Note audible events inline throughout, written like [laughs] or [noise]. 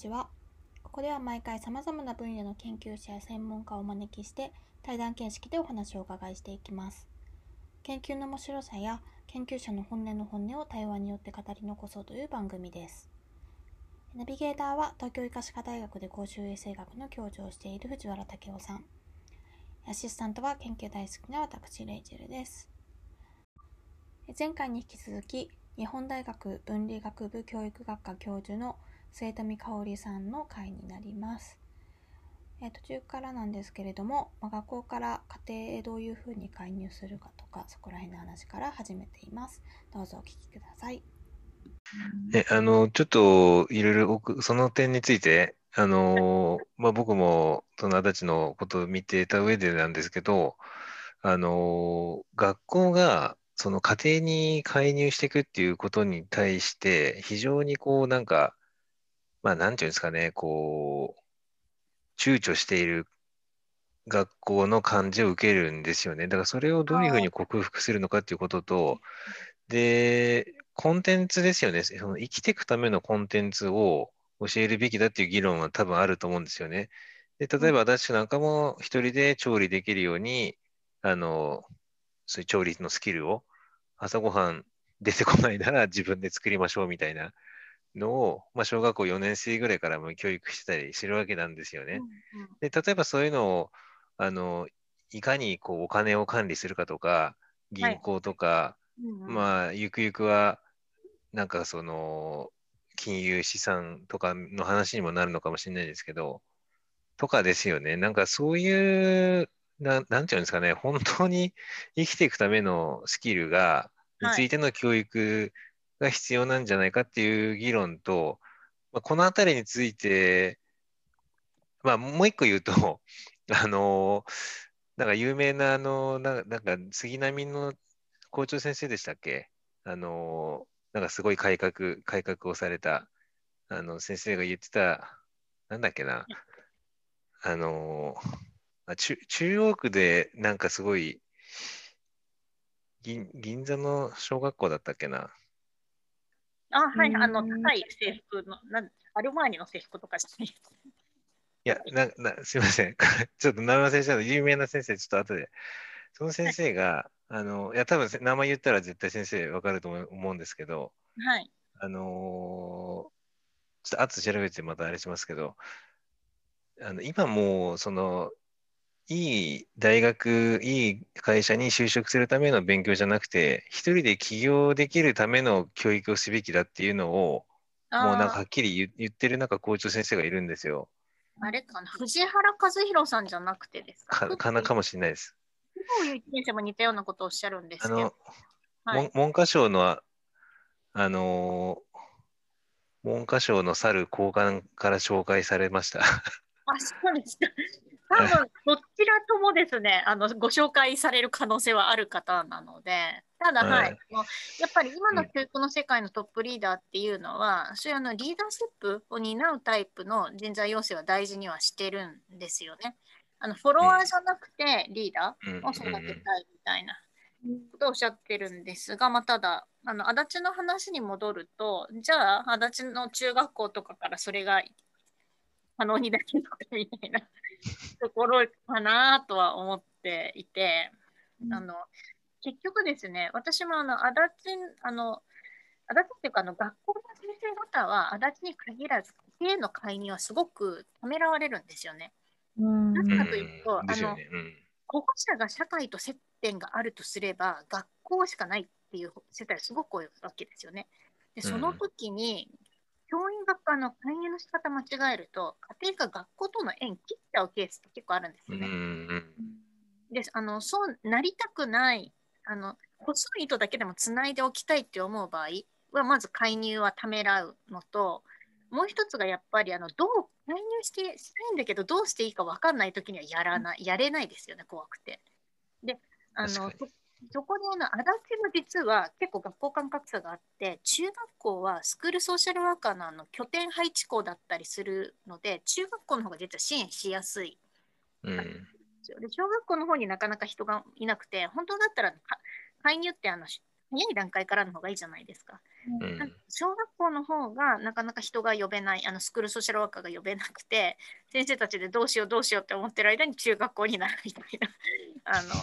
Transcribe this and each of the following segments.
ちは。ここでは毎回様々な分野の研究者や専門家をお招きして対談形式でお話をお伺いしていきます。研究の面白さや研究者の本音の本音を対話によって語り残そうという番組です。ナビゲーターは東京医科歯科大学で公衆衛生学の教授をしている藤原武雄さん。アシスタントは研究大好きな私、レイチェルです。前回に引き続き、日本大学文理学部教育学科教授の末富香織さんの回になります。えー途中からなんですけれども、まあ、学校から家庭へどういうふうに介入するかとか、そこら辺の話から始めています。どうぞお聞きください。ね、あの、ちょっといろいろその点について、あの、まあ、僕もその足立のことを見てた上でなんですけど、あの、学校がその家庭に介入していくっていうことに対して、非常にこう、なんか、まあ、なんていうんですかね、こう、躊躇している学校の感じを受けるんですよね。だからそれをどういうふうに克服するのかっていうことと、で、コンテンツですよね。その生きていくためのコンテンツを教えるべきだっていう議論は多分あると思うんですよね。で、例えば私なんかも一人で調理できるように、あの、そういう調理のスキルを朝ごはん出てこないなら自分で作りましょうみたいなのを、まあ、小学校4年生ぐらいからも教育してたりしてるわけなんですよね。で、例えばそういうのを、あの、いかにこうお金を管理するかとか、銀行とか、まあ、ゆくゆくは、なんかその、金融資産とかの話にもなるのかもしれないですけど、とかですよね。なんかそういう、ななんていうんですかね、本当に生きていくためのスキルが、にはいついての教育が必要なんじゃないかっていう議論と、まあ、このあたりについて、まあ、もう一個言うと、[laughs] あの、なんか有名な、あの、ななんか杉並の校長先生でしたっけ？あの、なんかすごい改革、改革をされた、あの、先生が言ってた、なんだっけな、あの、中中央区でなんかすごい、銀座の小学校だったっけな？あ、はい、あの、うん高い制服の、なんアルマーニの制服とかしていや、な、な、すいません。[laughs] ちょっと名前忘れちゃう有名な先生、ちょっと後で。その先生が、あの、いや、多分名前言ったら絶対先生わかると思うんですけど、はい。あのーちょっと後で調べてまたあれしますけど、あの、今もう、その、いい大学、いい会社に就職するための勉強じゃなくて、一人で起業できるための教育をすべきだっていうのを、もうなんかはあっきり言言ってるなんか校長先生がいるんですよ。ーあれかな、藤原和弘さんじゃなくてですか？か、かなかもしれないです。工藤先生も似たようなことをおっしゃるんですけど。あの、はい文文科省の、ああのー文科省の去る高官から紹介されました。[laughs] あ、そうですか。多分どちらともですね、あのご紹介される可能性はある方なので、ただ、はい。はい、やっぱり今のうん教育の世界のトップリーダーっていうのは、そういうあのリーダーシップを担うタイプの人材養成は大事にはしてるんですよね。あのフォロワーじゃなくてリーダうん。ーを育てたいみたいなことをおっしゃってるんですが、まあ、ただあの足立の話に戻るとじゃあ足立の中学校とかからそれが可能にできるのかみたいなところかなとは思っていて、あの結局ですね私もあの足立あの足立っていうかあの学校の先生方は足立に限らず家の介入はすごくためらわれるんですよね。うんなぜかというとうんですよね。うん保護者が社会と接点があるとすれば学校しかないっていう世帯がすごく多いわけですよね。でその時に、教員学科の介入の仕方間違えると家庭が学校との縁切っちゃうケースって結構あるんですよね。んであのそうなりたくないあの細い糸だけでもつないでおきたいって思う場合はまず介入はためらうのともう一つがやっぱりあのどう介入してしたいんだけどどうしていいか分かんない時にはやらないやれないですよね怖くて。であのそこであの足立も実は結構学校間格差があって中学校はスクールソーシャルワーカーのあの拠点配置校だったりするので中学校の方が実は支援しやすいうんで小学校の方になかなか人がいなくて本当だったらか介入ってあのし早い段階からの方がいいじゃないですか。うん小学校の方がなかなか人が呼べない、あのスクールソーシャルワーカーが呼べなくて、先生たちでどうしようどうしようって思ってる間に中学校になるみたいな。あの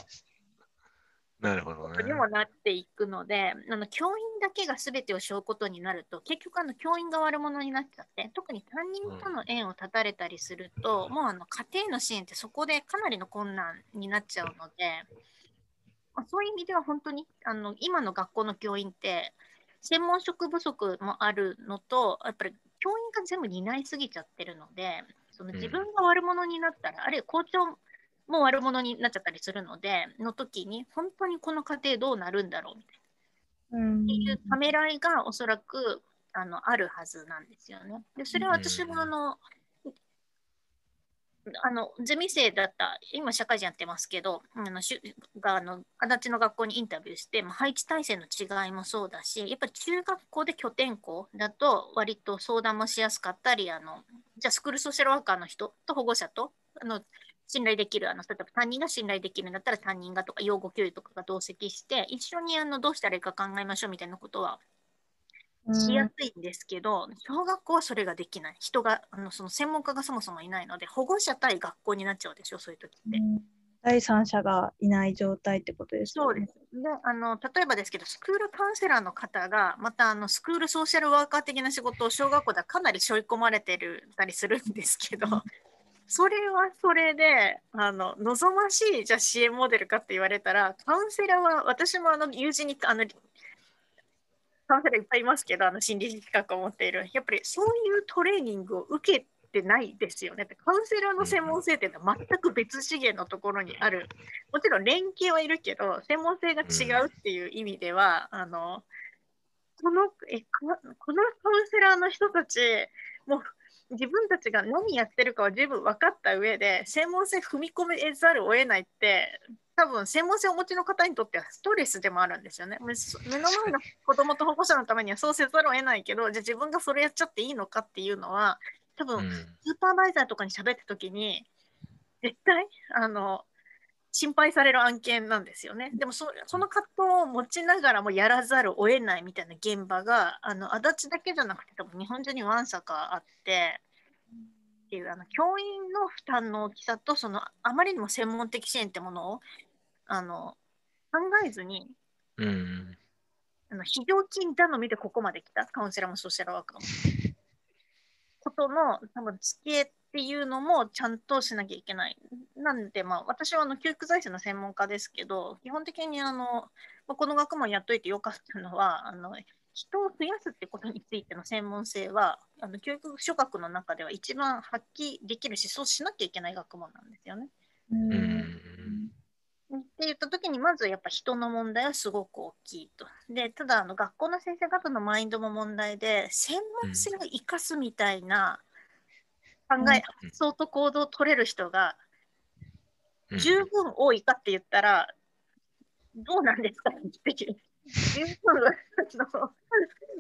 なるほどね。にもなっていくので、あの教員だけが全てを背負うことになると、結局あの教員が悪者になっちゃって、特に担任との縁を断たれたりすると、もうあの家庭の支援ってそこでかなりの困難になっちゃうので、まあ、そういう意味では本当にあの今の学校の教員って、専門職不足もあるのと、やっぱり教員が全部担いすぎちゃってるので、その自分が悪者になったら、あるいは校長も悪者になっちゃったりするので、の時に、本当にこの家庭どうなるんだろうみたいうん。な、っていうためらいがおそらくあのあるはずなんですよね。で、それは私もあの、あのゼミ生だった、今社会人やってますけど、あのしゅがあの足立の学校にインタビューして、まあ、配置体制の違いもそうだし、やっぱり中学校で拠点校だと、割と相談もしやすかったり、あのじゃあスクールソーシャルワーカーの人と保護者とあの信頼できるあの、例えば担任が信頼できるんだったら担任がとか、養護教諭とかが同席して、一緒にあのどうしたらいいか考えましょうみたいなことはしやすいんですけど、小学校はそれができない。人が、あのその専門家がそもそもいないので、保護者対学校になっちゃうでしょ、そういう時って。うん第三者がいない状態ってことですよねそうです。であの例えばですけど、スクールカウンセラーの方が、またあのスクールソーシャルワーカー的な仕事を小学校ではかなり背負い込まれてるたりするんですけど、それはそれで、あの望ましいじゃあ支援モデルかって言われたら、カウンセラーは、私もあの友人にあのカウンセラーいっぱいいますけど、あの心理資格を持っている、やっぱりそういうトレーニングを受けてないですよね。カウンセラーの専門性っていうのは全く別次元のところにある。もちろん連携はいるけど、専門性が違うっていう意味では、あのこのえこのカウンセラーの人たち、もう自分たちが何やってるかは十分分かった上で、専門性踏み込めざるを得ないって、多分専門性をお持ちの方にとってはストレスでもあるんですよね。目目の前の子供と保護者のためにはそうせざるを得ないけど、じゃあ自分がそれやっちゃっていいのかっていうのは、多分、うんスーパーバイザーとかに喋った時に、絶対、あの、心配される案件なんですよね。でもそ、その葛藤を持ちながらもやらざるを得ないみたいな現場が、あの、足立だけじゃなくて、多分日本中にわんさかあって、っていう、あの、教員の負担の大きさと、その、あまりにも専門的支援ってものを、あの、考えずに、うん。あの非常勤頼みでここまで来た、カウンセラーもソーシャルワーカーも。ことの多分付けっていうのもちゃんとしなきゃいけない。なんで、まあ、私はあの教育財政の専門家ですけど、基本的にあの、まあこの学問やっといてよかったのは、あの人を増やすってことについての専門性は、あの教育諸学の中では一番発揮できるし、そうしなきゃいけない学問なんですよね。うんうんって言った時にまずやっぱ人の問題はすごく大きいと。でただあの学校の先生方のマインドも問題で専門性を生かすみたいな考え、うん発想と行動を取れる人がうん十分多いかって言ったら、どうなんですかっていう。十分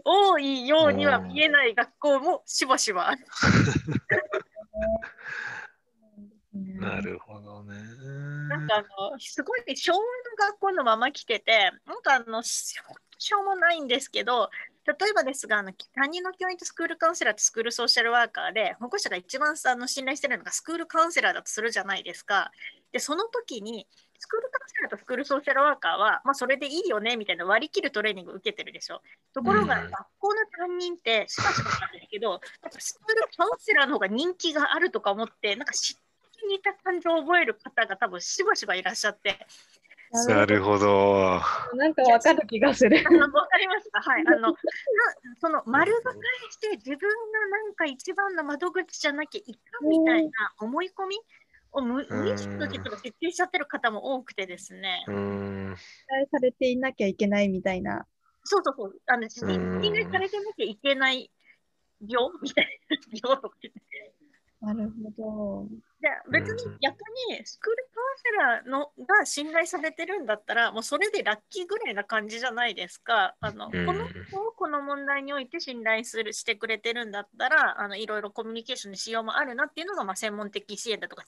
多いようには見えない学校もしばしばある。[laughs] なるほどね。なんかあの、すごい昭和の学校のまま来てて、なんかあの、ししょうもないんですけど、例えばですが、あの担任の教員とスクールカウンセラーとスクールソーシャルワーカーで、保護者が一番あの信頼してるのがスクールカウンセラーだとするじゃないですか。で、その時に、スクールカウンセラーとスクールソーシャルワーカーは、まあ、それでいいよねみたいな割り切るトレーニングを受けてるでしょ。ところが、うん学校の担任って、しばしばなんですけど、スクールカウンセラーの方が人気があるとか思って、なんか嫉妬に似た感情を覚える方が多分しばしばいらっしゃって、なるほど。なんかわかる気がするわかりますかはい。あの、[laughs] なその丸分かりして自分がなんか一番の窓口じゃなきゃいかんみたいな思い込みを無うん無意識の実は設定しちゃってる方も多くてですね。うん。期待されていなきゃいけないみたいな。そうそうそう。あの、うん認定されてなきゃいけない病みたいな [laughs] 病とか。なるほで別にうん逆にスクールカウンセラーのが信頼されてるんだったら、もうそれでラッキーぐらいな感じじゃないですか。あのうん。この人をこの問題において信頼するしてくれてるんだったら、あのいろいろコミュニケーションのしようもあるなっていうのが、まあ、専門的支援だとか、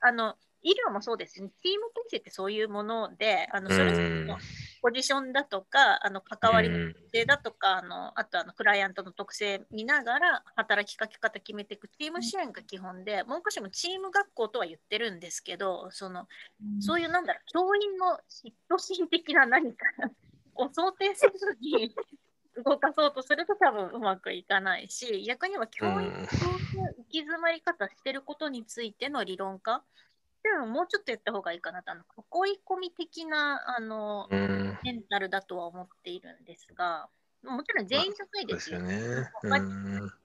あの医療もそうですね、チーム形成ってそういうもので、あのそれぞれのポジションだとか、あの関わりの特性だとか、あのあとあのクライアントの特性見ながら働きかけ方決めていくチーム支援が基本で、文科省もチーム学校とは言ってるんですけど、そのそういうなんだろう、教員の嫉妬心的な何か [laughs] を想定せずに動かそうとすると多分うまくいかないし、逆には教員の行き詰まり方してることについての理論化っていうのをもうちょっとやった方がいいかなと、あの囲い込み的なあのメンタルだとは思っているんですが、もちろん全員じゃないですよ。やっ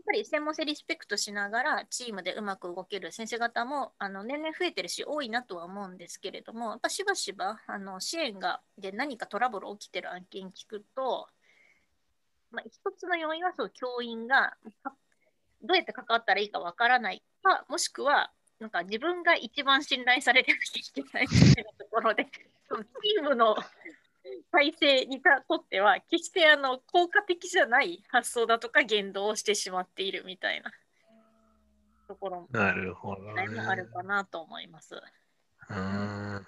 ぱり専門性リスペクトしながらチームでうまく動ける先生方もあの年々増えてるし多いなとは思うんですけれどもやっぱしばしばあの支援がで何かトラブル起きてる案件聞くと、まあ、一つの要因はそう教員がかどうやって関わったらいいかわからないかもしくはなんか自分が一番信頼されてなきゃいけないみたいなところで [laughs] そのチームの体制にとっては決してあの効果的じゃない発想だとか言動をしてしまっているみたいなところもなるほどね。もあるかなと思います。うん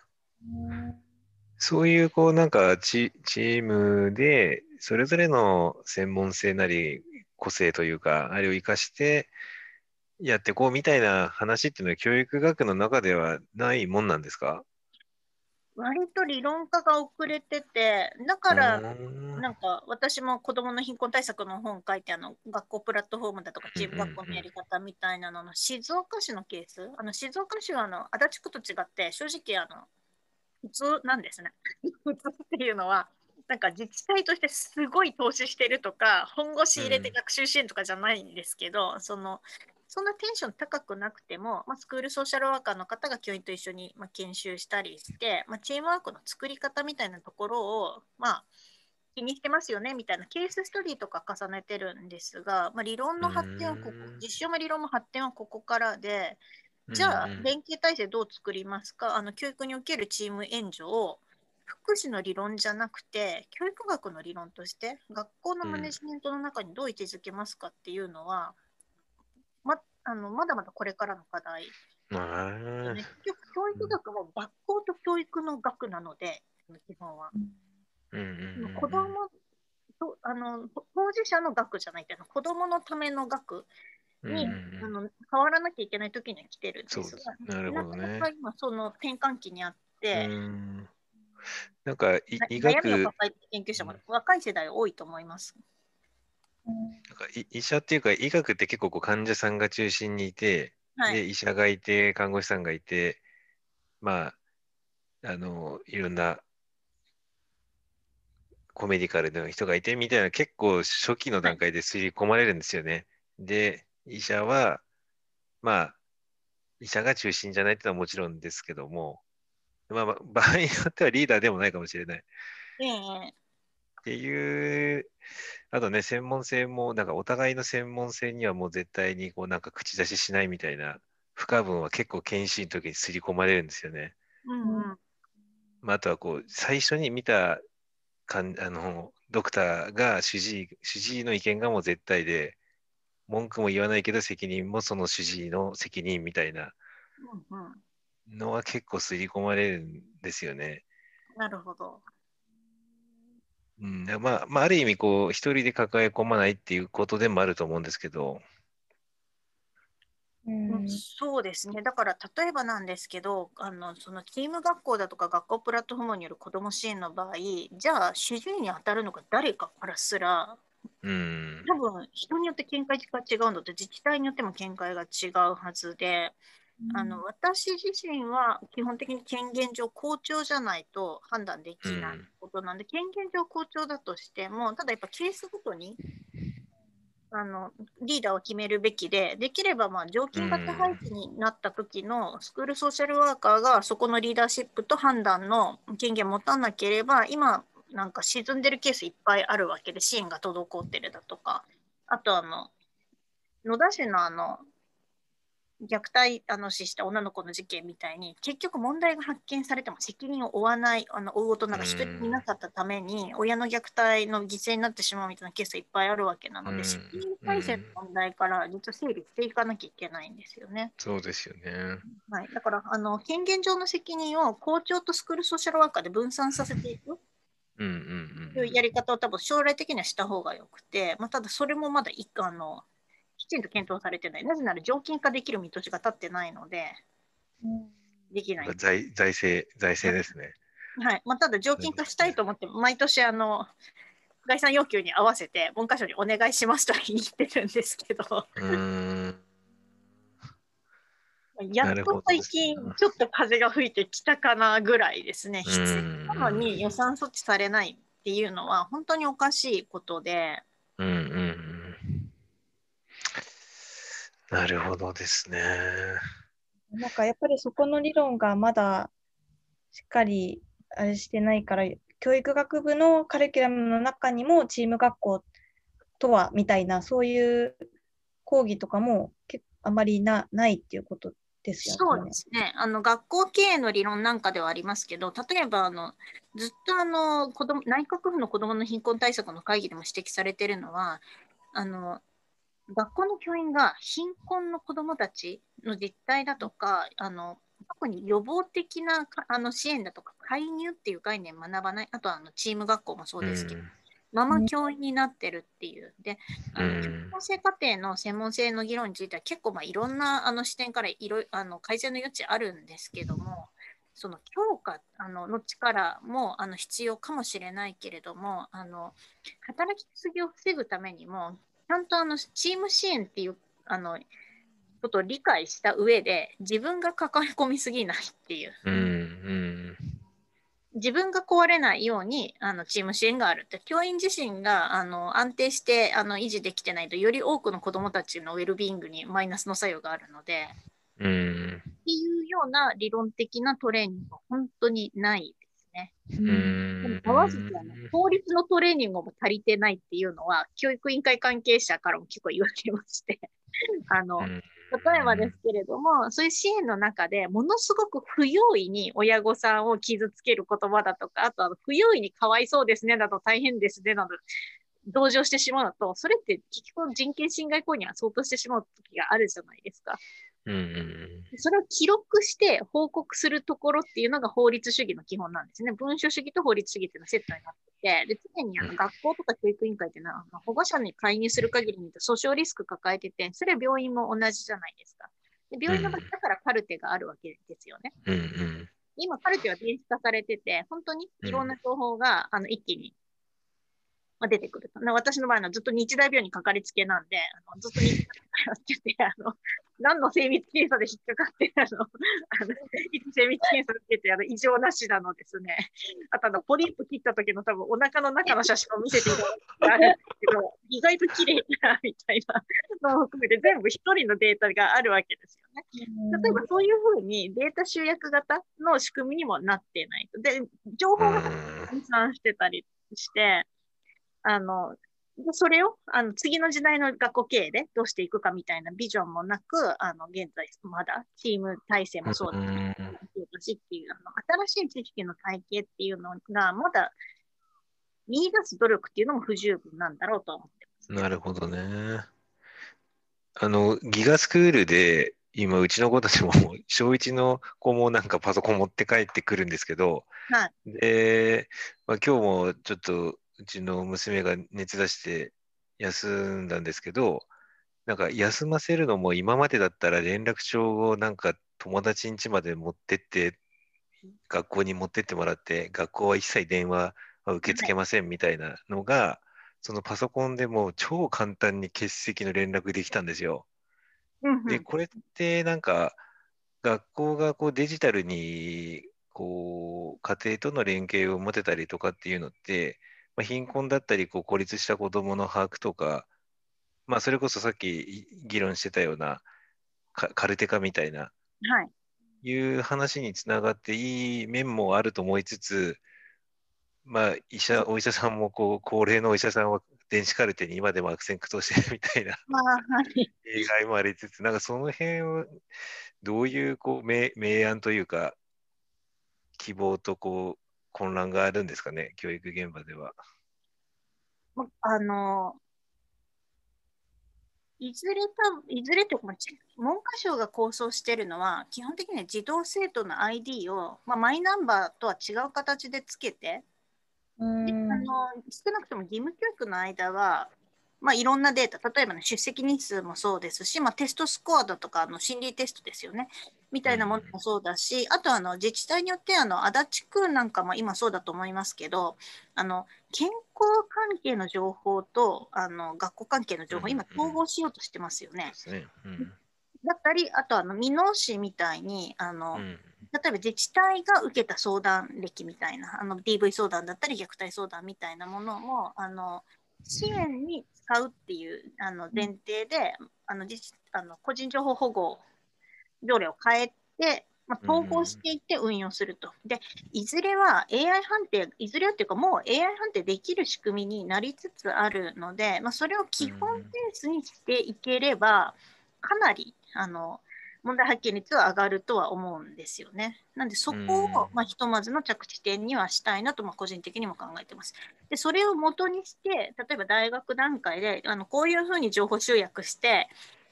そういう、こう、なんかチ、チームで、それぞれの専門性なり、個性というか、あれを生かしてやっていこうみたいな話っていうのは、教育学の中ではないもんなんですか？割と理論化が遅れてて、だから、うん。なんか私も子どもの貧困対策の本書いてあの学校プラットフォームだとかチーム学校のやり方みたいなのの静岡市のケース？あの静岡市はあの足立区と違って正直あの普通なんですね。[laughs] 普通っていうのはなんか自治体としてすごい投資してるとか本腰入れて学習支援とかじゃないんですけど、そのそんなテンション高くなくても、まあ、スクールソーシャルワーカーの方が教員と一緒に、まあ、研修したりして、まあ、チームワークの作り方みたいなところを、まあ、気にしてますよねみたいなケースストディとか重ねてるんですが、まあ、理論の発展はここうん。実証も理論も発展はここからでじゃあうん。うん連携体制どう作りますか？あの教育におけるチーム援助を福祉の理論じゃなくて教育学の理論として学校のマネジメントの中にどう位置づけますかっていうのは、まあのまだまだこれからの課題。ね、結局教育学も学校と教育の学なので、基本は。うんうんうん子供とあの当事者の学じゃないっていうの子供のための学に、うんうんうん。あの変わらなきゃいけない時には来てるんですが、なるほどね。なか今その転換期にあって、うん。なんか医学、研究者も若い世代多いと思います。なんかい医者っていうか医学って結構こう患者さんが中心にいて、はい。で医者がいて看護師さんがいてまああのいろんなコメディカルの人がいてみたいな結構初期の段階で刷り込まれるんですよね。で医者はまあ医者が中心じゃないっていうのはもちろんですけども、まあ、まあ場合によってはリーダーでもないかもしれない。ええっていう、あとね、専門性も、なんかお互いの専門性にはもう絶対にこうなんか口出ししないみたいな不可分は結構研修の時に刷り込まれるんですよね。うんうんまあ、あとはこう、最初に見たかんあのドクターが主治医、主治医の意見がもう絶対で、文句も言わないけど責任もその主治医の責任みたいなのは結構刷り込まれるんですよね。なるほど。うん、まあ、まあ、ある意味こう、一人で抱え込まないっていうことでもあると思うんですけど、うん。そうですね、だから例えばなんですけど、あのそのチーム学校だとか学校プラットフォームによる子ども支援の場合、じゃあ主治医に当たるのが誰かからすら、うん、多分人によって見解が違うので、自治体によっても見解が違うはずで、あの私自身は基本的に権限上、校長じゃないと判断できないことなんで、権限上校長だとしても、ただやっぱケースごとにあのリーダーを決めるべきで、できればまあ常勤型配置になった時のスクールソーシャルワーカーがそこのリーダーシップと判断の権限を持たなければ、今、なんか沈んでるケースいっぱいあるわけで、支援が滞ってるだとか、あとあの、野田市のあの、虐待あの死した女の子の事件みたいに結局問題が発見されても責任を負わないあの負う大人が一人いなかったために親の虐待の犠牲になってしまうみたいなケースがいっぱいあるわけなので、うん。責任体制の問題から実は整理していかなきゃいけないんですよね。そうですよね。はい、だからあの権限上の責任を校長とスクールソーシャルワーカーで分散させていく。うんうんというやり方を多分将来的にはした方がよくて、まあ、ただそれもまだ一あのきちんと検討されてない。なぜなら常勤化できる見通しが立ってないので、できない。財財政、財政ですね。はいまあ、ただ常勤化したいと思って、毎年あの概算要求に合わせて文科省にお願いしますとは言ってるんですけど。[laughs] やっと最近ちょっと風が吹いてきたかなぐらいですね。うん必要なのに予算措置されないっていうのは本当におかしいことで、うんうんうん。なるほどですね。なんかやっぱりそこの理論がまだしっかりあれしてないから、教育学部のカリキュラムの中にもチーム学校とはみたいな、そういう講義とかもあまりなないっていうことですよね。そうですねあの学校経営の理論なんかではありますけど例えばあのずっとあの子供内閣府の子どもの貧困対策の会議でも指摘されているのはあの学校の教員が貧困の子どもたちの実態だとかあの特に予防的なかあの支援だとか介入っていう概念を学ばないあとはあのチーム学校もそうですけど、まま教員になってるっていう。で、あのうん性課程の専門性の議論については結構まあいろんなあの視点からいろいあの改善の余地あるんですけども、その強化あのの力もあの必要かもしれないけれども、あの働きすぎを防ぐためにも、ちゃんとあのチーム支援っていうあのことを理解した上で、自分が関わり込みすぎないっていう。うんうん。自分が壊れないようにあのチーム支援があるって。教員自身があの安定してあの維持できてないとより多くの子どもたちのウェルビーイングにマイナスの作用があるので。うんうん。っていうような理論的なトレーニングは本当にないですね。うんでも合わせてあの法律のトレーニングも足りてないっていうのは教育委員会関係者からも結構言われまして [laughs] あのうん例えばですけれども、そういう支援の中でものすごく不用意に親御さんを傷つける言葉だとか、あとあの不用意にかわいそうですねだと大変ですねなど、同情してしまうと、それって結局人権侵害行為には相当してしまう時があるじゃないですか。うんうんそれを記録して報告するところっていうのが法律主義の基本なんですね。文書主義と法律主義っていうのはセットになってて、で常にあの学校とか教育委員会っていうのは、まあ保護者に介入する限りに訴訟リスク抱えてて、それは病院も同じじゃないですか。で病院の場合だからカルテがあるわけですよね。うんうん今、カルテは電子化されてて、本当にいろんな情報が、あの一気に、まあ、出てくると。な私の場合はずっと日大病院にかかりつけなんで、あのずっと日大病院やってて、あの [laughs] 何の精密検査で引っかかって、あの、あの精密検査受けて、あの異常なしなのですね。あとあの、ポリープ切った時の多分お腹の中の写真を見せていただくあるんですけど、[laughs] 意外と綺麗だみたいなのを含めて全部一人のデータがあるわけですよね。例えばそういうふうにデータ集約型の仕組みにもなってないと。で、情報が分散してたりして、あの、でそれをあの次の時代の学校経営でどうしていくかみたいなビジョンもなく、あの現在まだチーム体制もそうだしっていうあの新しい知識の体系っていうのがまだ見出す努力っていうのも不十分なんだろうと思ってます。なるほどね。あの、ギガスクールで、今、うちの子たちも、小1の子もなんかパソコン持って帰ってくるんですけど、はい。で、まあ、今日もちょっと、うちの娘が熱出して休んだんですけど、なんか休ませるのも今までだったら連絡帳をなんか友達ん家まで持ってって、学校に持ってってもらって、学校は一切電話は受け付けませんみたいなのが、そのパソコンでもう超簡単に欠席の連絡できたんですよ。で、これってなんか学校がこうデジタルにこう家庭との連携を持てたりとかっていうのって、まあ、貧困だったりこう孤立した子どもの把握とか、まあ、それこそさっき議論してたようなカカルテ化みたいなはい。いう話につながっていい面もあると思いつつ、まあ、医者お医者さんもこう高齢のお医者さんは電子カルテに今でも悪戦苦闘してるみたいな [laughs] まあ、はい。[laughs] 意外もありつつ、なんかその辺をどういうこう明明暗というか、希望とこう混乱があるんですかね、教育現場では。まあの、いずれた、いずれとい文科省が構想しているのは、基本的には児童生徒の ID を、まあ、マイナンバーとは違う形でつけて、うんであの少なくとも義務教育の間は、まあ、いろんなデータ、例えば、ね、出席日数もそうですし、まあ、テストスコアだとかあの心理テストですよね、みたいなものもそうだし、あとあの自治体によってあの足立区なんかも今そうだと思いますけど、あの健康関係の情報とあの学校関係の情報、今、統合しようとしてますよねで。すね。うんだったり、あとあの箕面市みたいにあの、うん例えば自治体が受けた相談歴みたいなあの DV 相談だったり虐待相談みたいなものもあの支援に使うっていうあの前提であの自あの個人情報保護条例を変えて、まあ、統合していって運用すると。でいずれは AI 判定いずれはっていうかもう AI 判定できる仕組みになりつつあるので、まあ、それを基本ベースにしていければかなりあの問題発見率は上がるとは思うんですよね。なんでそこうんを、まあ、ひとまずの着地点にはしたいなと、まあ、個人的にも考えてます。でそれを元にして例えば大学段階であのこういうふうに情報集約して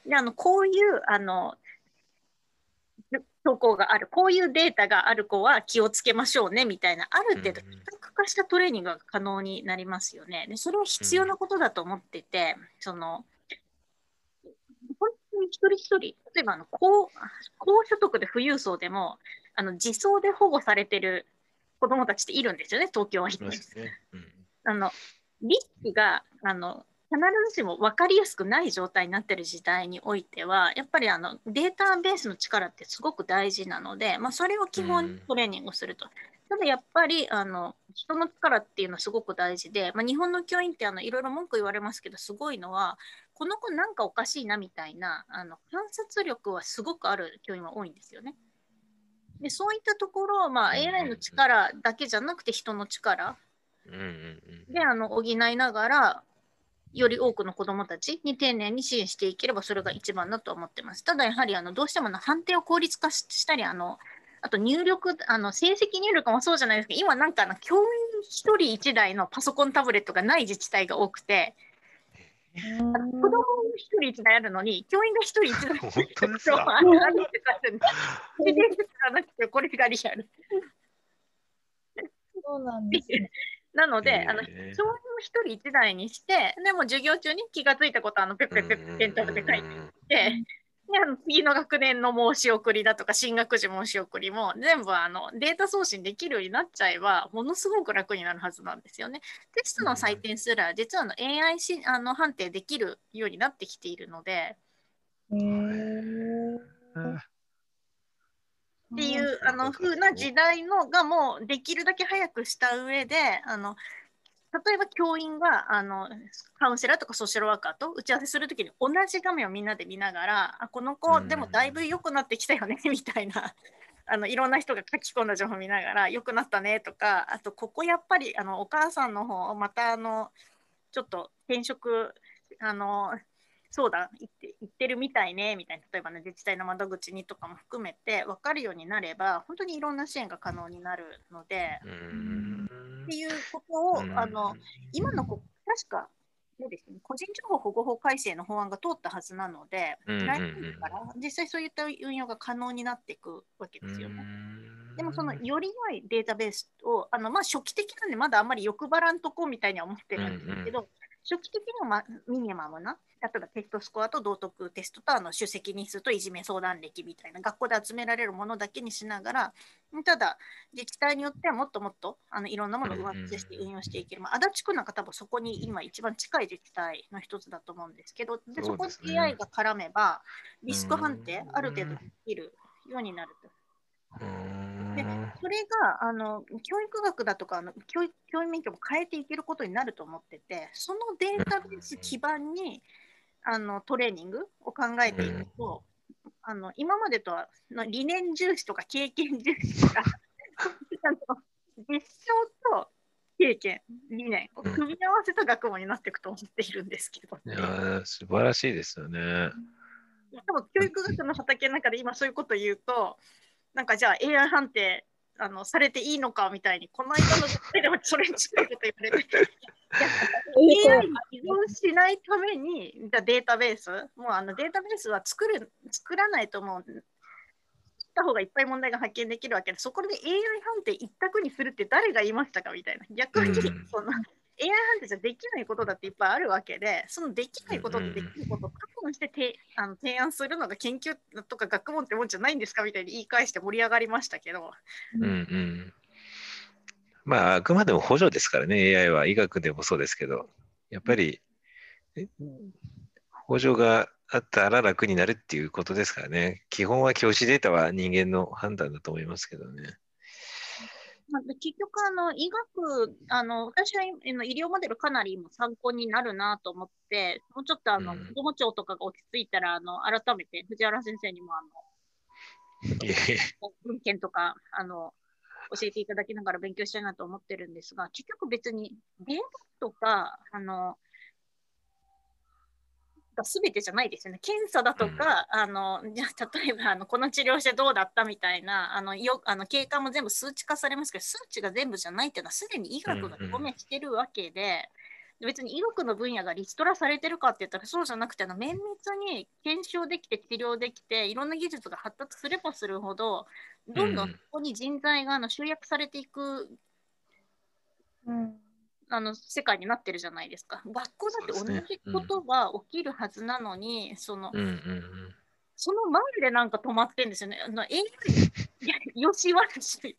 であのこういうあの投稿があるこういうデータがある子は気をつけましょうねみたいなある程度うん比較化したトレーニングが可能になりますよね。でそれは必要なことだと思ってて、その一人一人、例えばあの高高所得で富裕層でもあの自走で保護されてる子どもたちっているんですよね、東京は。あのリスクがあの必ずしも分かりやすくない状態になってる時代においては、やっぱりあのデータベースの力ってすごく大事なので、まあ、それを基本にトレーニングすると。ただやっぱりあの人の力っていうのはすごく大事で、まあ、日本の教員ってあのいろいろ文句言われますけど、すごいのは、この子なんかおかしいなみたいなあの観察力はすごくある教員は多いんですよね。でそういったところを、まあ、うんうんうん AI の力だけじゃなくて人の力うんうんうんであの補いながらより多くの子どもたちに丁寧に支援していければそれが一番だと思ってます。ただやはりあのどうしてもあの判定を効率化ししたりあのあと入力あの成績入力もそうじゃないですか今なんかあの教員1人1台のパソコンタブレットがない自治体が多くて子供1人1台あるのに教員が1人1台本当ですそうかこれがリアル。そうなんですね。なので、あのへえ教員を一人一台にして、でも授業中に気がついたことはあのペッペッペッペッペンタブで書いていって、であの次の学年の申し送りだとか進学時申し送りも全部あのデータ送信できるようになっちゃえばものすごく楽になるはずなんですよね。テストの採点すら実はあの AI しあの判定できるようになってきているのでへーっていううんあの風な時代のがもうできるだけ早くした上であの例えば教員があのカウンセラーとかソーシャルワーカーと打ち合わせするときに同じ画面をみんなで見ながらあこの子うん。でもだいぶ良くなってきたよね [laughs] みたいな。あのいろんな人が書き込んだ情報を見ながら良くなったねとかあとここやっぱりあのお母さんの方またあのちょっと転職あの相談行って行ってるみたいねみたいな。例えばね自治体の窓口にとかも含めて分かるようになれば本当にいろんな支援が可能になるのでうん。っていうことを、あの今のこ確かそうですね、個人情報保護法改正の法案が通ったはずなので、来年から実際そういった運用が可能になっていくわけですよね。でもそのより良いデータベースをあの、まあ、初期的なん。でまだあん。まり欲張らん。とこみたいには思ってるん。ですけど、初期的には、ま、ミニマムな例えばテストスコアと道徳テストとあの出席日数といじめ相談歴みたいな学校で集められるものだけにしながらただ自治体によってはもっともっとあのいろんなものを上乗せして運用していける、まあ、足立区なんか多分そこに今一番近い自治体の一つだと思うんですけどでそこに AI が絡めばリスク判定ある程度できるようになると。うん。でそれがあの教育学だとかあの教育教員免許も変えていけることになると思っててそのデータベース基盤にあのトレーニングを考えていくと、あの今までとはの理念重視とか経験重視とか [laughs] あの実証と経験、理念を組み合わせた学問になっていくと思っているんですけど、いやー素晴らしいですよね。多分教育学の畑の中で今そういうこと言うと、なんかじゃあ AI 判定あのされていいのかみたいに、この間のでもそれに近いこと言われて、[laughs] AI に依存しないために、じゃあデータベース、もうあのデータベースは作る作らないともう、作った方がいっぱい問題が発見できるわけで、そこで AI 判定一択にするって誰が言いましたかみたいな。逆に、うんその AI 判定じゃできないことだっていっぱいあるわけで、そのできないこととできることを確保しててあの提案するのが研究とか学問ってもんじゃないんですかみたいに言い返して盛り上がりましたけど、うんうん。まあ、あくまでも補助ですからね、AI は医学でもそうですけど、やっぱり、え補助があったら楽になるっていうことですからね。基本は教師データは人間の判断だと思いますけどね。結局あの、医学あの、私は今医療モデルかなり今参考になるなと思って、もうちょっとあの、うん。子ども庁とかが落ち着いたらあの、改めて藤原先生にもあの文献とかあの教えていただきながら勉強したいなと思ってるんですが、結局別にデータとか、あの、が全てじゃないですよね。検査だとか、あのじゃあ例えばあのこの治療してどうだったみたいなあのよあの経過も全部数値化されますけど数値が全部じゃないっていうのはすでに医学が表明してるわけで、別に医学の分野がリストラされてるかって言ったらそうじゃなくてあの綿密に検証できて治療できていろんな技術が発達すればするほどどんどん。そこに人材があの集約されていく。うんあの世界になってるじゃないですか。学校だって同じことが起きるはずなのに、その。その前でなんか止まってんですよね。あの AI いやよし悪しい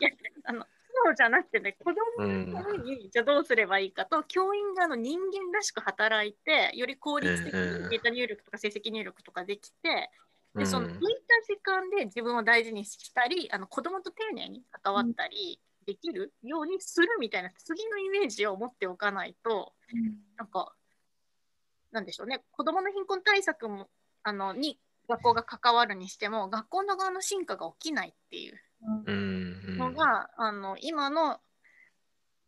やあのそうじゃなくてね、子供のためにじゃあどうすればいいかと、教員があの人間らしく働いて、より効率的にデータ入力とか成績入力とかできて、うんでその浮いた時間で自分を大事にしたり、あの子供と丁寧に関わったりできるようにするみたいな次のイメージを持っておかないと、なんか、なんでしょうね、子供の貧困対策もあのに学校が関わるにしても、学校の側の進化が起きないっていう。うん。うんのが、あの今の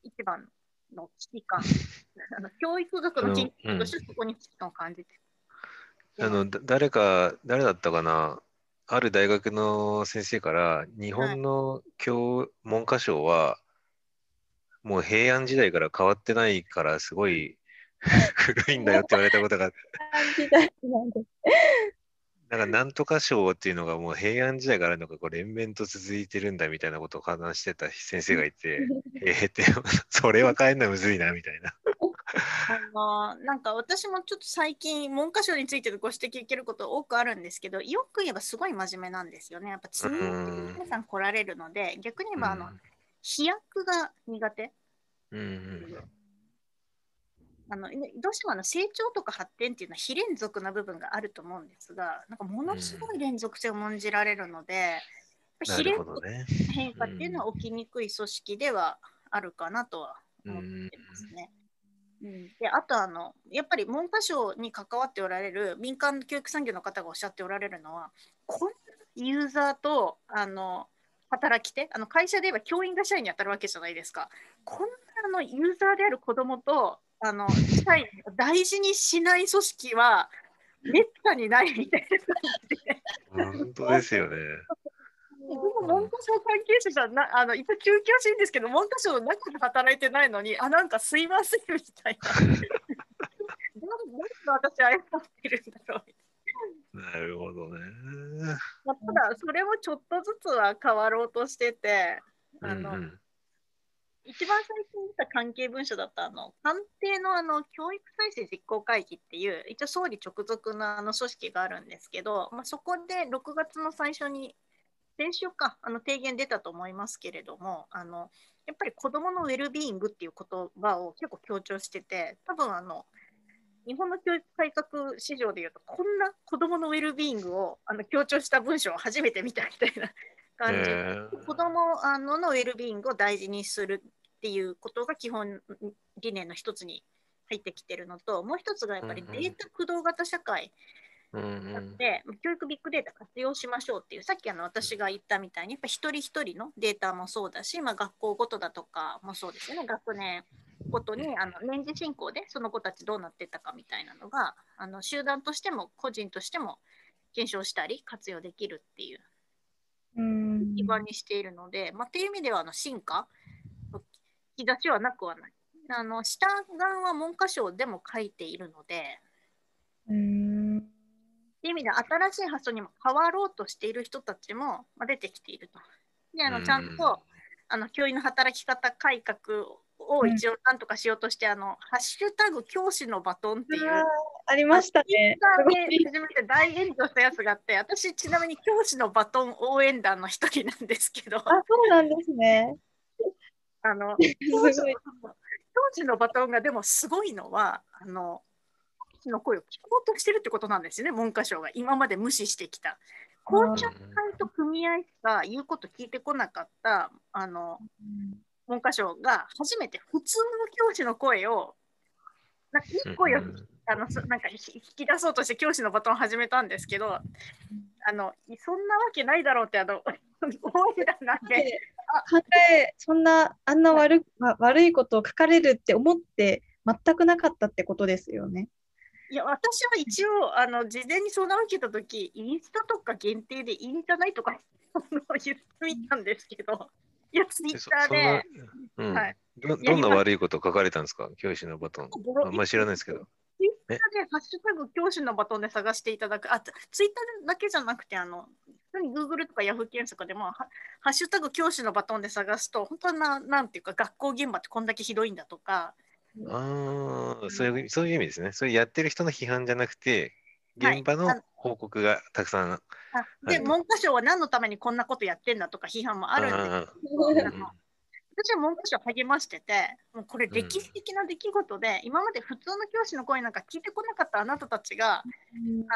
一番の危機感、[laughs] あの教育学の研究としてそこに危機感を感じて。あの、だ誰か、誰だったかな、ある大学の先生から、日本の教、文科省は、もう平安時代から変わってないから、すごい [laughs] 古いんだよって言われたことが。あって、なんでなんか、なんとか省っていうのがもう平安時代からあるのがこう連綿と続いてるんだみたいなことを話してた先生がいて、[laughs] えーって、それは変えるのむずいなみたいな。あのなんか私もちょっと最近文科省についてのご指摘受けること多くあるんですけどよく言えばすごい真面目なんですよね。やっぱ通うん皆さん来られるので逆に言えばあの、うん。飛躍が苦手。うんうんあのねどうしてもあの成長とか発展っていうのは非連続な部分があると思うんですがなんかものすごい連続性を重んじられるので、やっぱな非連続るほどね。な変化っていうのは起きにくい組織ではあるかなとは思ってますね。うん、であとあのやっぱり文科省に関わっておられる民間教育産業の方がおっしゃっておられるのはこんなユーザーとあの働き手あの会社で言えば教員が社員に当たるわけじゃないですかこんなあのユーザーである子どもとあの社員を大事にしない組織はめったにないみたいな感じで。本当ですよね。自分も文科省関係者じゃなあの一応休憩しいんですけど文科省の中で働いてないのにあなんかすいませんみたいな。なで私謝ってるんだろうな。るほどね。まあ、ただそれもちょっとずつは変わろうとしててあの、うんうん。一番最近見た関係文書だったあの官邸のあの教育体制実行会議っていう一応総理直属のあの組織があるんですけど、まあ、そこで6月の最初に先週かあの提言出たと思いますけれどもあのやっぱり子どものウェルビーイングっていう言葉を結構強調してて多分あの日本の教育改革市場でいうとこんな子どものウェルビーイングをあの強調した文章を初めて見たみたいな [laughs] 感じ。でえー。子供あののウェルビーイングを大事にするっていうことが基本理念の一つに入ってきてるのともう一つがやっぱりデータ駆動型社会。うんうんで、教育ビッグデータ活用しましょうっていう、さっきあの私が言ったみたいに、やっぱ一人一人のデータもそうだし、まあ、学校ごとだとかもそうですよね、学年ごとにあの年次進行でその子たちどうなってたかみたいなのが、あの集団としても個人としても検証したり活用できるっていううん。基盤にしているので、まあ、っていう意味ではあの進化の兆しはなくはない。あの下側は文科省でも書いているので、うんいう意味で新しい発想にも変わろうとしている人たちもまあ出てきていると。であのちゃんと、あの教員の働き方改革を一応なんとかしようとして、あのハッシュタグ教師のバトンっていう。ありましたね。で初めて大炎上したやつがあって、私ちなみに教師のバトン応援団の一人なんですけど、あ、そうなんですね。あの [laughs] すごい。教師のバトンがでもすごいのは、あの教師の声を聞こうとしてるってことなんですよね、文科省が今まで無視してきた。校長会と組合しか言うこと聞いてこなかったあの文科省が初めて普通の教師の声を、なんかいい声をあのそなんかひ引き出そうとして教師のバトンを始めたんですけど、あのそんなわけないだろうってあの [laughs] 思いだなんで、考え、そんな、あんな悪わ悪いことを書かれるって思って全くなかったってことですよね。いや私は一応あの事前に相談を受けたとき、インスタとか限定でいいんじゃないとか言ってみたんですけど、いや、ツイッターで、はい。どどんな悪いこと書かれたんですか？教師のバトン。あんまり知らないですけど。ツイッターでハッシュタグ教師のバトンで探していただく、あ、ツイッターだけじゃなくて、あの、普通に Google とか Yahoo 検索でも、はハッシュタグ教師のバトンで探すと、本当な、なんていうか、学校現場ってこんだけひどいんだとか、ああ、そういう、そういう意味ですね。それやってる人の批判じゃなくて、はい。現場の報告がたくさんあで、はい。文科省は何のためにこんなことやってんだとか批判もあるんで。すあけ [laughs] 私は文科省を励ましてて、もうこれ歴史的な出来事で、今まで普通の教師の声なんか聞いてこなかったあなたたちが、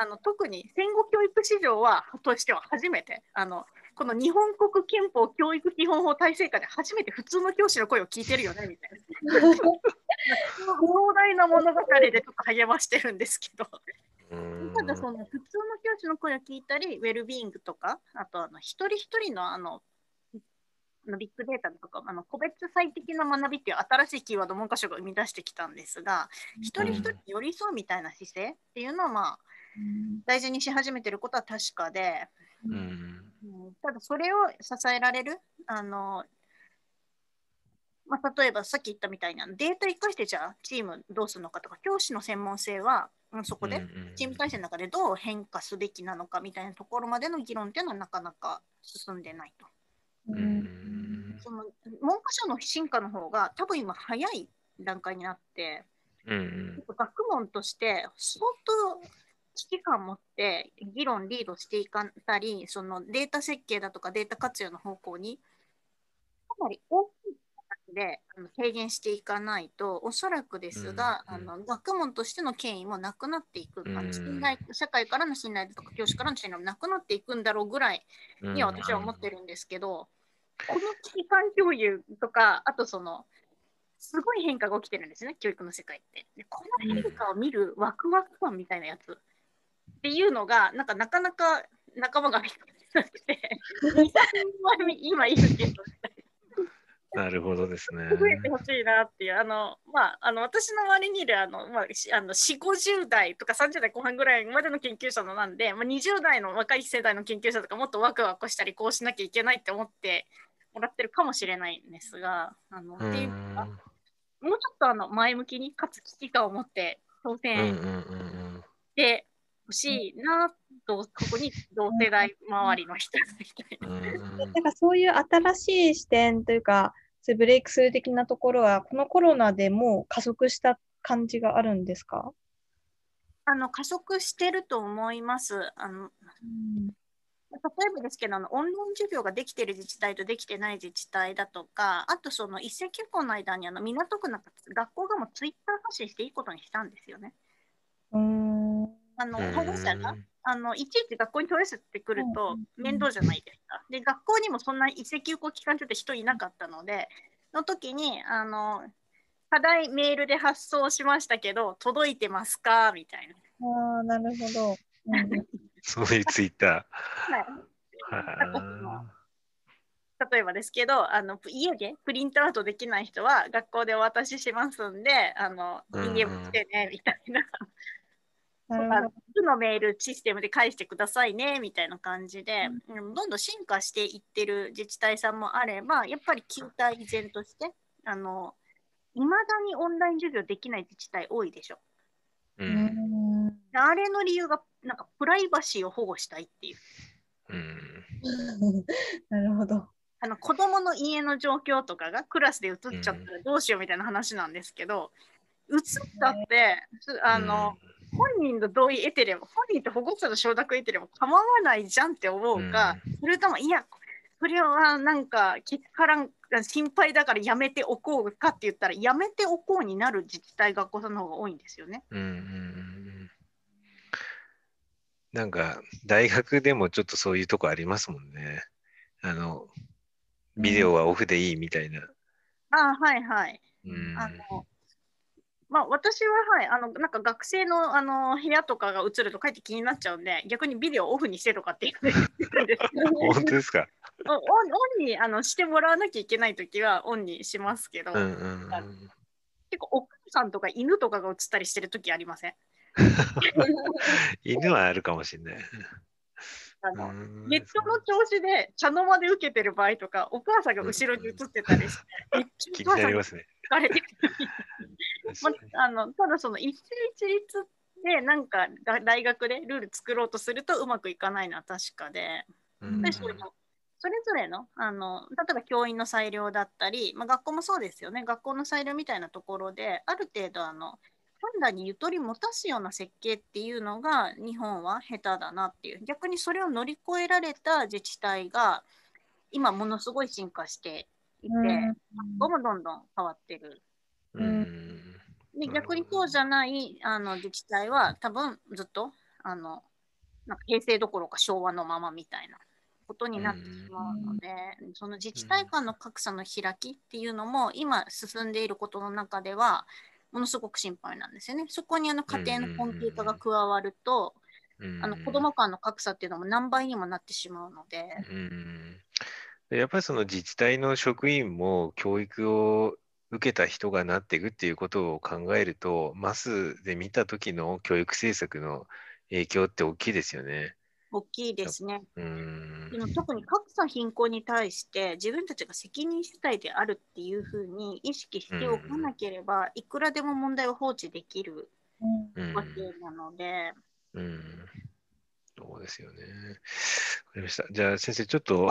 あの特に戦後教育史上はとしては初めてあのこの日本国憲法教育基本法体制下で初めて普通の教師の声を聞いてるよねみたいな [laughs] 壮大な物語でちょっと励ましてるんですけど。うん。ただその普通の教師の声を聞いたりウェルビーイングとかあとあの一人一人のあのビッグデータとかあの個別最適な学びっていう新しいキーワードを文科省が生み出してきたんですが一人一人に寄り添うみたいな姿勢っていうのはまあ大事にし始めてることは確かで、うん。うん。ただそれを支えられるあの、まあ、例えばさっき言ったみたいなデータ生かしてじゃあチームどうするのかとか教師の専門性はうんそこでチーム体制の中でどう変化すべきなのかみたいなところまでの議論っていうのはなかなか進んでないと。うん。うん。その文科省の進化の方が多分今早い段階になってうん学問として相当危機感を持って議論リードしていかたりそのデータ設計だとかデータ活用の方向にかなり大きい形であの軽減していかないとおそらくですが、うんうん。あの学問としての権威もなくなっていく、あうん。の信頼社会からの信頼とか教師からの信頼もなくなっていくんだろうぐらいうん。には私は思ってるんですけど、この危機感共有とか、あとその、すごい変化が起きてるんですね、教育の世界って。でこの変化を見るワクワク感みたいなやつ。っていうのが、なんかなかなか仲間が見つからなくて、2、3人今いるけど、なるほどですね。増えてほしいなっていう、あの、まあ、あの私の周りにいるあの、まあ、しあの4、50代とか30代後半ぐらいまでの研究者のなんで、まあ、20代の若い世代の研究者とかもっとワクワクしたり、こうしなきゃいけないって思ってもらってるかもしれないんですが、あの、うっていうんかもうちょっとあの前向きに、かつ危機感を持って挑うんうん戦うん。してほしいなと、ここに同世代周りの人みたいな。なんかそういう新しい視点というか、そういうブレイクスルー的なところは、このコロナでもう加速した感じがあるんですか、あの加速してると思います。あの例えばですけど、あのオンライン授業ができている自治体とできてない自治体だとか、あとその一斉休校の間にあの港区なんか学校がもうツイッター発信していいことにしたんですよね。うん。あのうん保護者があのいちいち学校に問い合わせてくるとうん面倒じゃないですか。で、学校にもそんな一斉休校期間中って人いなかったので、の時にあの課題メールで発送しましたけど、届いてますか？みたいな。ああ、なるほど。[laughs] そういうツイッタはいー。は例えばですけどあの家でプリントアウトできない人は学校でお渡ししますんであのうんうん DM してねみたいななるほど。負のメールシステムで返してくださいねみたいな感じで、うんどんどん進化していってる自治体さんもあればやっぱり旧体依然としてあのいまだにオンライン授業できない自治体多いでしょ。う。うんあれの理由がなんかプライバシーを保護したいっていううん。なるほど。あの子供の家の状況とかがクラスで映っちゃったらどうしようみたいな話なんですけど、映ったってすあの、本人の同意得てれば本人と保護者の承諾得てれば構わないじゃんって思うか、それともいやそれはなんか結果からん心配だからやめておこうかって言ったらやめておこうになる自治体学校さんの方が多いんですよね。うんうんうん。なんか、大学でもちょっとそういうとこありますもんね。あの、ビデオはオフでいいみたいな。ああはいはい。うん。あのまあ、私は、はい、あのなんか学生のあの部屋とかが映るとかえって気になっちゃうんで、逆にビデオオフにしてとかって言うんですけど [laughs] 本当ですか？オンオンにあのしてもらわなきゃいけないときはオンにしますけど、うんうんうん。結構お母さんとか犬とかが映ったりしてるときありません？犬はあるかもしれない。あの、うんネットの調子で茶の間で受けてる場合とか、お母さんが後ろに映ってたりして、めっち気ゃお母さんがになりますね。まあ、あのただその一斉一律でなんかが大学でルール作ろうとするとうまくいかないのは確かで、うん。でそれもそれぞれのあの例えば教員の裁量だったり、まあ、学校もそうですよね。学校の裁量みたいなところである程度あの判断にゆとり持たすような設計っていうのが日本は下手だなっていう。逆にそれを乗り越えられた自治体が今ものすごい進化していて、どんどんどんどん変わってる。うんでうん逆にそうじゃないあの自治体は多分ずっとあのなんか平成どころか昭和のままみたいなことになってしまうので、その自治体間の格差の開きっていうのも今進んでいることの中ではものすごく心配なんですよね。そこにあの家庭のコンピュータが加わると、うんあの子ども間の格差っていうのも何倍にもなってしまうのでやっぱりその自治体の職員も教育を受けた人がなっていくっていうことを考えると、マスで見た時の教育政策の影響って大きいですよね。大きいですね。うんでも特に格差貧困に対して自分たちが責任主体であるっていうふうに意識しておかなければ、いくらでも問題を放置できるうんわけなので、うんそうですよね。わかりました。じゃあ先生、ちょっと [laughs] もう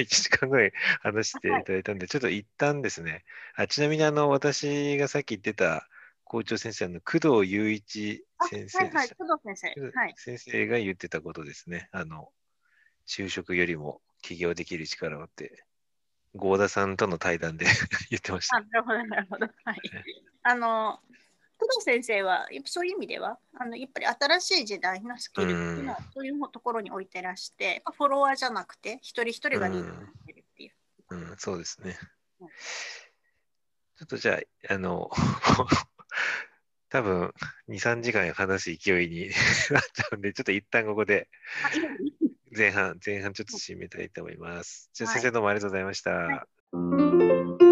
1時間ぐらい話していただいたんで、ちょっと一旦ですね、あちなみにあの私がさっき言ってた校長先生、あの工藤雄一あ先生はいはい。工藤先生、はい、先生が言ってたことですね。あの、就職よりも起業できる力をって、合田さんとの対談で [laughs] 言ってました。あなるほど、なるほど。はい、あの工藤先生は、やっぱそういう意味では、あのやっぱり新しい時代のスキルっていうのは、そういうところに置いてらして、フォロワーじゃなくて、一人一人がリードしてるっていう。うん、そうですねうん。ちょっとじゃあ、あの、[laughs] 多分2、3時間話す勢いに [laughs] なっちゃうんで、ちょっと一旦ここで前半、前半ちょっと締めたいと思います。じゃあはい先生どうもありがとうございました。はい